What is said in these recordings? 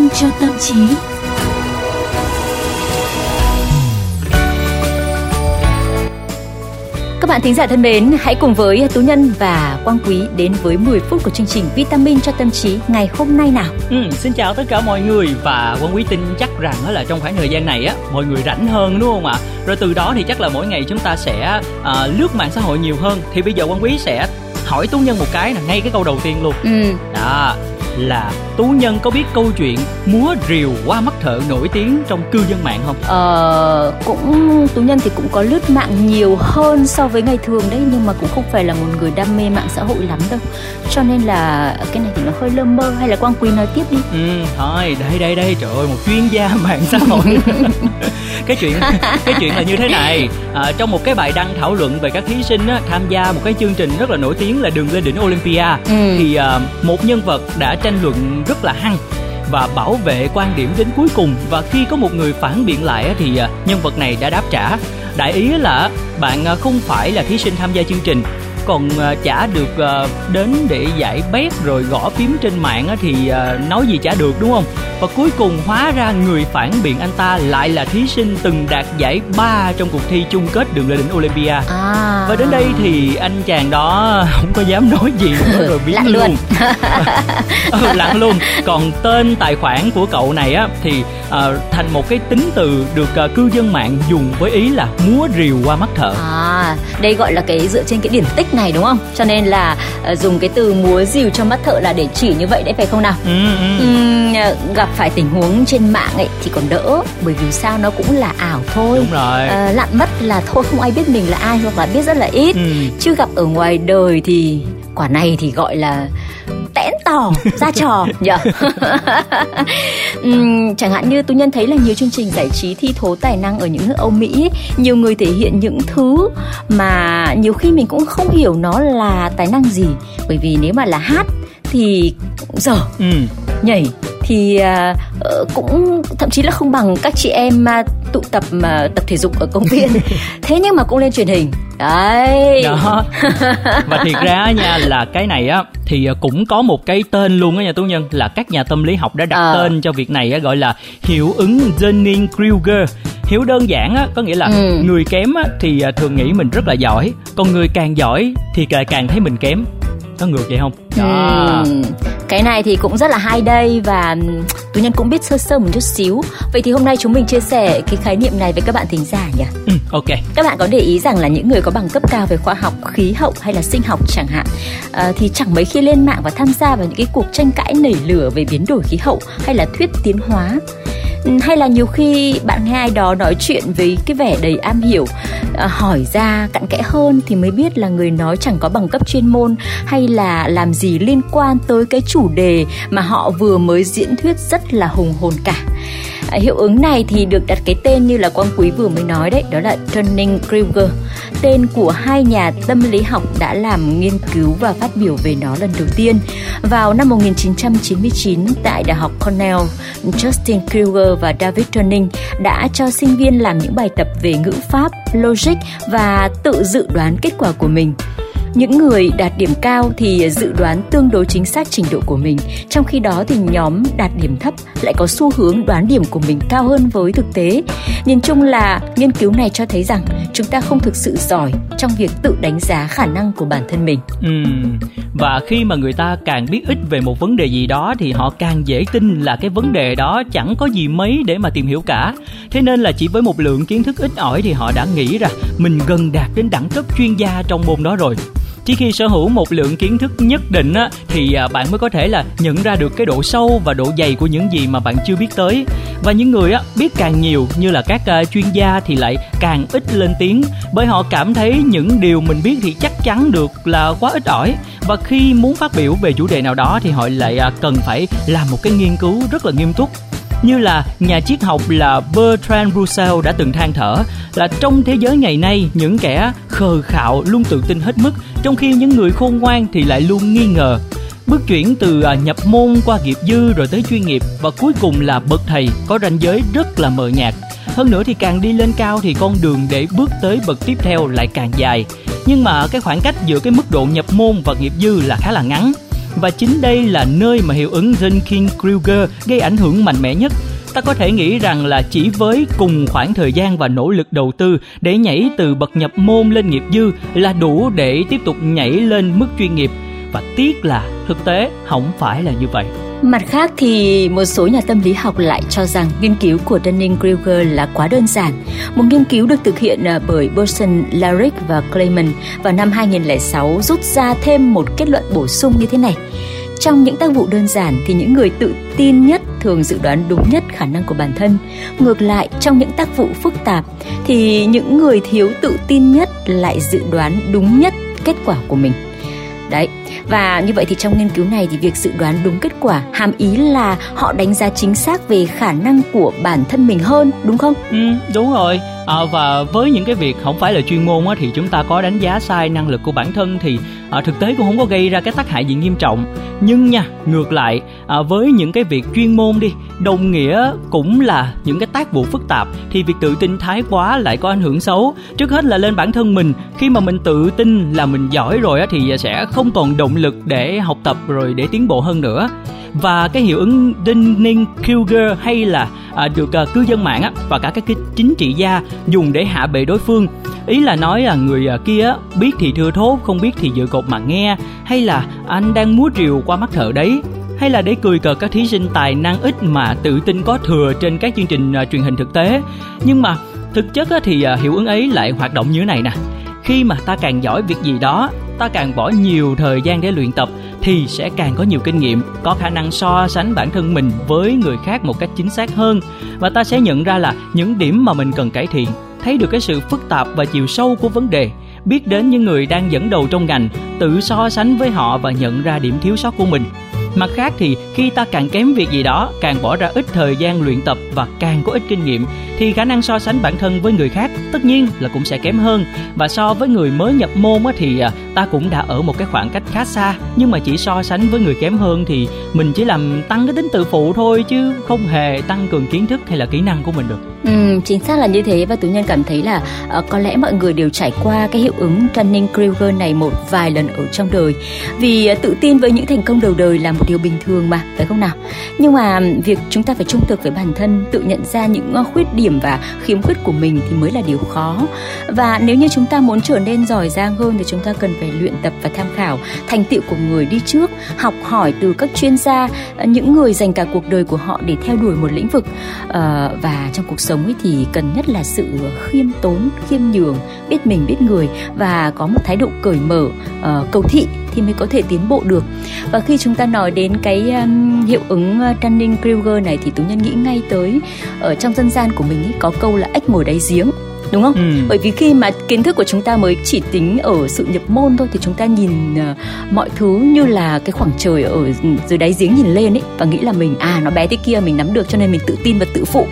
vitamin cho tâm trí. Các bạn thính giả thân mến, hãy cùng với Tú Nhân và Quang Quý đến với 10 phút của chương trình Vitamin cho tâm trí ngày hôm nay nào. Ừ, xin chào tất cả mọi người và Quang Quý tin chắc rằng là trong khoảng thời gian này á, mọi người rảnh hơn đúng không ạ? Rồi từ đó thì chắc là mỗi ngày chúng ta sẽ uh, lướt mạng xã hội nhiều hơn. Thì bây giờ Quang Quý sẽ hỏi Tú Nhân một cái là ngay cái câu đầu tiên luôn. Ừ. Đó, là tú nhân có biết câu chuyện múa rìu qua mắt thợ nổi tiếng trong cư dân mạng không? Ờ cũng tú nhân thì cũng có lướt mạng nhiều hơn so với ngày thường đấy nhưng mà cũng không phải là một người đam mê mạng xã hội lắm đâu. Cho nên là cái này thì nó hơi lơ mơ hay là quang quý nói tiếp đi. Ừ thôi đây đây đây trời ơi một chuyên gia mạng xã hội cái chuyện cái chuyện là như thế này. À, trong một cái bài đăng thảo luận về các thí sinh á, tham gia một cái chương trình rất là nổi tiếng là đường lên đỉnh Olympia. Ừ. thì à, một nhân vật đã tranh luận rất là hăng và bảo vệ quan điểm đến cuối cùng. Và khi có một người phản biện lại thì à, nhân vật này đã đáp trả. Đại ý là bạn không phải là thí sinh tham gia chương trình còn à, chả được đến để giải bét rồi gõ phím trên mạng thì nói gì chả được đúng không? Và cuối cùng hóa ra người phản biện anh ta lại là thí sinh từng đạt giải ba trong cuộc thi chung kết đường lên đỉnh Olympia. À. và đến đây thì anh chàng đó không có dám nói gì nữa rồi biến lặng luôn. ừ, lặng luôn. Còn tên tài khoản của cậu này á thì uh, thành một cái tính từ được uh, cư dân mạng dùng với ý là múa rìu qua mắt thợ. À đây gọi là cái dựa trên cái điển tích này đúng không? Cho nên là uh, dùng cái từ múa rìu cho mắt thợ là để chỉ như vậy đấy phải không nào? Ừ, ừ. Uhm, gặp phải tình huống trên mạng ấy thì còn đỡ bởi vì sao? Nó cũng là ảo thôi. Đúng rồi. À, lặn mất là thôi không ai biết mình là ai hoặc là biết rất là ít. Ừ. chứ gặp ở ngoài đời thì quả này thì gọi là tẽn tỏ ra trò. Nhở uhm, chẳng hạn như tôi nhân thấy là nhiều chương trình giải trí thi thố tài năng ở những nước Âu Mỹ ấy, nhiều người thể hiện những thứ mà nhiều khi mình cũng không hiểu nó là tài năng gì. Bởi vì nếu mà là hát thì dở ừ. nhảy thì uh, cũng thậm chí là không bằng các chị em uh, tụ tập mà uh, tập thể dục ở công viên thế nhưng mà cũng lên truyền hình đấy đó và thiệt ra nha là cái này á thì cũng có một cái tên luôn á nha tú nhân là các nhà tâm lý học đã đặt à. tên cho việc này á gọi là hiệu ứng Dunning Kruger hiểu đơn giản á có nghĩa là ừ. người kém á thì thường nghĩ mình rất là giỏi còn người càng giỏi thì càng càng thấy mình kém có ngược vậy không đó. Ừ. cái này thì cũng rất là hay đây và tú nhân cũng biết sơ sơ một chút xíu. Vậy thì hôm nay chúng mình chia sẻ cái khái niệm này với các bạn thính giả nhỉ? Ừ, ok. Các bạn có để ý rằng là những người có bằng cấp cao về khoa học khí hậu hay là sinh học chẳng hạn à, thì chẳng mấy khi lên mạng và tham gia vào những cái cuộc tranh cãi nảy lửa về biến đổi khí hậu hay là thuyết tiến hóa Ừ, hay là nhiều khi bạn nghe ai đó nói chuyện với cái vẻ đầy am hiểu à, hỏi ra cặn kẽ hơn thì mới biết là người nói chẳng có bằng cấp chuyên môn hay là làm gì liên quan tới cái chủ đề mà họ vừa mới diễn thuyết rất là hùng hồn cả. À, hiệu ứng này thì được đặt cái tên như là Quang Quý vừa mới nói đấy, đó là Turning Kruger. Tên của hai nhà tâm lý học đã làm nghiên cứu và phát biểu về nó lần đầu tiên. Vào năm 1999 tại Đại học Cornell, Justin Kruger và David Turning đã cho sinh viên làm những bài tập về ngữ pháp, logic và tự dự đoán kết quả của mình. Những người đạt điểm cao thì dự đoán tương đối chính xác trình độ của mình, trong khi đó thì nhóm đạt điểm thấp lại có xu hướng đoán điểm của mình cao hơn với thực tế. Nhìn chung là nghiên cứu này cho thấy rằng chúng ta không thực sự giỏi trong việc tự đánh giá khả năng của bản thân mình. Ừ. Và khi mà người ta càng biết ít về một vấn đề gì đó thì họ càng dễ tin là cái vấn đề đó chẳng có gì mấy để mà tìm hiểu cả. Thế nên là chỉ với một lượng kiến thức ít ỏi thì họ đã nghĩ ra mình gần đạt đến đẳng cấp chuyên gia trong môn đó rồi chỉ khi sở hữu một lượng kiến thức nhất định á, thì à, bạn mới có thể là nhận ra được cái độ sâu và độ dày của những gì mà bạn chưa biết tới. Và những người á, biết càng nhiều như là các à, chuyên gia thì lại càng ít lên tiếng bởi họ cảm thấy những điều mình biết thì chắc chắn được là quá ít ỏi. Và khi muốn phát biểu về chủ đề nào đó thì họ lại à, cần phải làm một cái nghiên cứu rất là nghiêm túc như là nhà triết học là Bertrand Russell đã từng than thở là trong thế giới ngày nay, những kẻ khờ khạo luôn tự tin hết mức, trong khi những người khôn ngoan thì lại luôn nghi ngờ. Bước chuyển từ à, nhập môn qua nghiệp dư rồi tới chuyên nghiệp và cuối cùng là bậc thầy, có ranh giới rất là mờ nhạt. Hơn nữa thì càng đi lên cao thì con đường để bước tới bậc tiếp theo lại càng dài. Nhưng mà cái khoảng cách giữa cái mức độ nhập môn và nghiệp dư là khá là ngắn và chính đây là nơi mà hiệu ứng Dunkin Kruger gây ảnh hưởng mạnh mẽ nhất. Ta có thể nghĩ rằng là chỉ với cùng khoảng thời gian và nỗ lực đầu tư để nhảy từ bậc nhập môn lên nghiệp dư là đủ để tiếp tục nhảy lên mức chuyên nghiệp. Và tiếc là thực tế không phải là như vậy. Mặt khác thì một số nhà tâm lý học lại cho rằng nghiên cứu của Dunning-Kruger là quá đơn giản. Một nghiên cứu được thực hiện à, bởi Burson, Larick và Clayman vào năm 2006 rút ra thêm một kết luận bổ sung như thế này. Trong những tác vụ đơn giản thì những người tự tin nhất thường dự đoán đúng nhất khả năng của bản thân. Ngược lại, trong những tác vụ phức tạp thì những người thiếu tự tin nhất lại dự đoán đúng nhất kết quả của mình. Đấy, và như vậy thì trong nghiên cứu này thì việc dự đoán đúng kết quả hàm ý là họ đánh giá chính xác về khả năng của bản thân mình hơn, đúng không? Ừ, đúng rồi. À, và với những cái việc không phải là chuyên môn á, thì chúng ta có đánh giá sai năng lực của bản thân thì à, thực tế cũng không có gây ra cái tác hại gì nghiêm trọng. Nhưng nha ngược lại à, với những cái việc chuyên môn đi đồng nghĩa cũng là những cái tác vụ phức tạp thì việc tự tin thái quá lại có ảnh hưởng xấu. Trước hết là lên bản thân mình khi mà mình tự tin là mình giỏi rồi á, thì sẽ không còn động lực để học tập rồi để tiến bộ hơn nữa và cái hiệu ứng Dunning Kruger hay là à, được à, cư dân mạng á, và cả các cái chính trị gia dùng để hạ bệ đối phương. Ý là nói là người à, kia biết thì thưa thốt không biết thì dự cột mà nghe hay là anh đang múa rìu qua mắt thợ đấy hay là để cười cợt các thí sinh tài năng ít mà tự tin có thừa trên các chương trình à, truyền hình thực tế. Nhưng mà thực chất thì à, hiệu ứng ấy lại hoạt động như thế này nè khi mà ta càng giỏi việc gì đó, ta càng bỏ nhiều thời gian để luyện tập, thì sẽ càng có nhiều kinh nghiệm, có khả năng so sánh bản thân mình với người khác một cách chính xác hơn. Và ta sẽ nhận ra là những điểm mà mình cần cải thiện, thấy được cái sự phức tạp và chiều sâu của vấn đề, biết đến những người đang dẫn đầu trong ngành, tự so sánh với họ và nhận ra điểm thiếu sót của mình mặt khác thì khi ta càng kém việc gì đó càng bỏ ra ít thời gian luyện tập và càng có ít kinh nghiệm thì khả năng so sánh bản thân với người khác tất nhiên là cũng sẽ kém hơn. Và so với người mới nhập môn thì à, ta cũng đã ở một cái khoảng cách khá xa. Nhưng mà chỉ so sánh với người kém hơn thì mình chỉ làm tăng cái tính tự phụ thôi chứ không hề tăng cường kiến thức hay là kỹ năng của mình được. Ừ, chính xác là như thế. Và tự nhân cảm thấy là uh, có lẽ mọi người đều trải qua cái hiệu ứng Dunning Kruger này một vài lần ở trong đời. Vì uh, tự tin với những thành công đầu đời là một điều bình thường mà, phải không nào? Nhưng mà việc chúng ta phải trung thực với bản thân, tự nhận ra những ờ, khuyết điểm và khiếm khuyết của mình thì mới là điều khó. Và nếu như chúng ta muốn trở nên giỏi giang hơn thì chúng ta cần phải luyện tập và tham khảo thành tựu của người đi trước, học hỏi từ các chuyên gia ờ, những người dành cả cuộc đời của họ để theo đuổi một lĩnh vực. Ờ, và trong cuộc sống ấy thì cần nhất là sự khiêm tốn, khiêm nhường, biết mình, biết người và có một thái độ cởi mở cầu thị thì mới có thể tiến bộ được. Và khi chúng ta nói đến cái um, hiệu ứng uh, Dunning Kruger này thì tú nhân nghĩ ngay tới ở trong dân gian của mình ấy, có câu là ếch ngồi đáy giếng đúng không? Ừ. Bởi vì khi mà kiến thức của chúng ta mới chỉ tính ở sự nhập môn thôi thì chúng ta nhìn uh, mọi thứ như là cái khoảng trời ở dưới đáy giếng nhìn lên ấy và nghĩ là mình à nó bé thế kia mình nắm được cho nên mình tự tin và tự phụ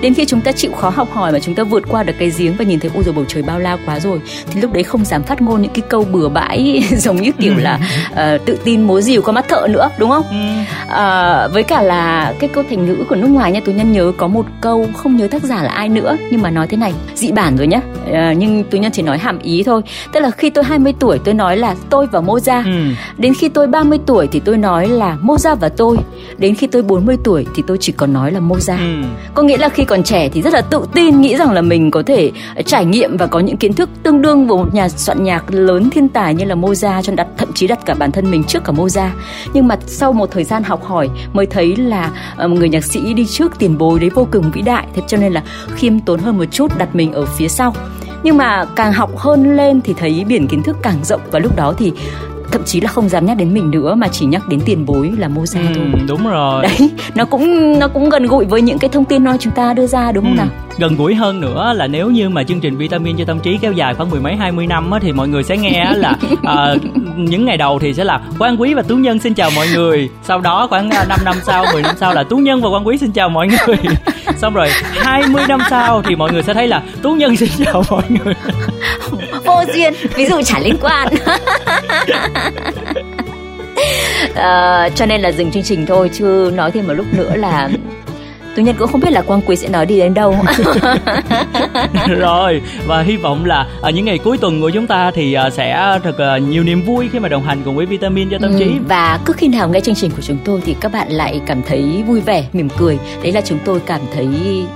đến khi chúng ta chịu khó học hỏi và chúng ta vượt qua được cái giếng và nhìn thấy ôi rồi bầu trời bao la quá rồi thì lúc đấy không dám phát ngôn những cái câu bừa bãi giống như kiểu là uh, tự tin múa rìu qua mắt thợ nữa đúng không? Uh, với cả là cái câu thành ngữ của nước ngoài nha tôi nhân nhớ có một câu không nhớ tác giả là ai nữa nhưng mà nói thế này dị bản rồi nhá. Uh, nhưng tôi nhân chỉ nói hàm ý thôi. Tức là khi tôi 20 tuổi tôi nói là tôi và Moza. Ừ. đến khi tôi 30 tuổi thì tôi nói là Moza và tôi. Đến khi tôi 40 tuổi thì tôi chỉ còn nói là Moza. Ừ. có nghĩa là khi còn trẻ thì rất là tự tin, nghĩ rằng là mình có thể trải nghiệm và có những kiến thức tương đương với một nhà soạn nhạc lớn thiên tài như là Mozart, cho đặt, thậm chí đặt cả bản thân mình trước cả Mozart. Nhưng mà sau một thời gian học hỏi mới thấy là một người nhạc sĩ đi trước tiền bối đấy vô cùng vĩ đại, thế cho nên là khiêm tốn hơn một chút, đặt mình ở phía sau. Nhưng mà càng học hơn lên thì thấy biển kiến thức càng rộng. Và lúc đó thì thậm chí là không dám nhắc đến mình nữa mà chỉ nhắc đến tiền bối là Moza ừ, thôi. đúng rồi. Đấy nó cũng nó cũng gần gũi với những cái thông tin nó chúng ta đưa ra đúng không ừ. nào? gần gũi hơn nữa là nếu như mà chương trình vitamin cho tâm trí kéo dài khoảng mười mấy hai mươi năm á, thì mọi người sẽ nghe là uh, những ngày đầu thì sẽ là quan quý và tú nhân xin chào mọi người. Sau đó khoảng 5 năm sau 10 năm sau là tú nhân và quan quý xin chào mọi người. Xong rồi 20 năm sau thì mọi người sẽ thấy là tú nhân xin chào mọi người vô duyên ví dụ chả liên quan. Uh, cho nên là dừng chương trình thôi chứ nói thêm một lúc nữa là Tú Nhân cũng không biết là Quang Quý sẽ nói đi đến đâu. rồi và hy vọng là ở những ngày cuối tuần của chúng ta thì uh, sẽ thật uh, nhiều niềm vui khi mà đồng hành cùng với vitamin cho tâm ừ, trí. Và cứ khi nào nghe chương trình của chúng tôi thì các bạn lại cảm thấy vui vẻ, mỉm cười. Đấy là chúng tôi cảm thấy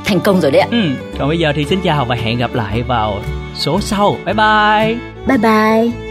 thành công rồi đấy ạ. Ừ. Còn bây giờ thì xin chào và hẹn gặp lại vào số sau. Bye bye. Bye bye.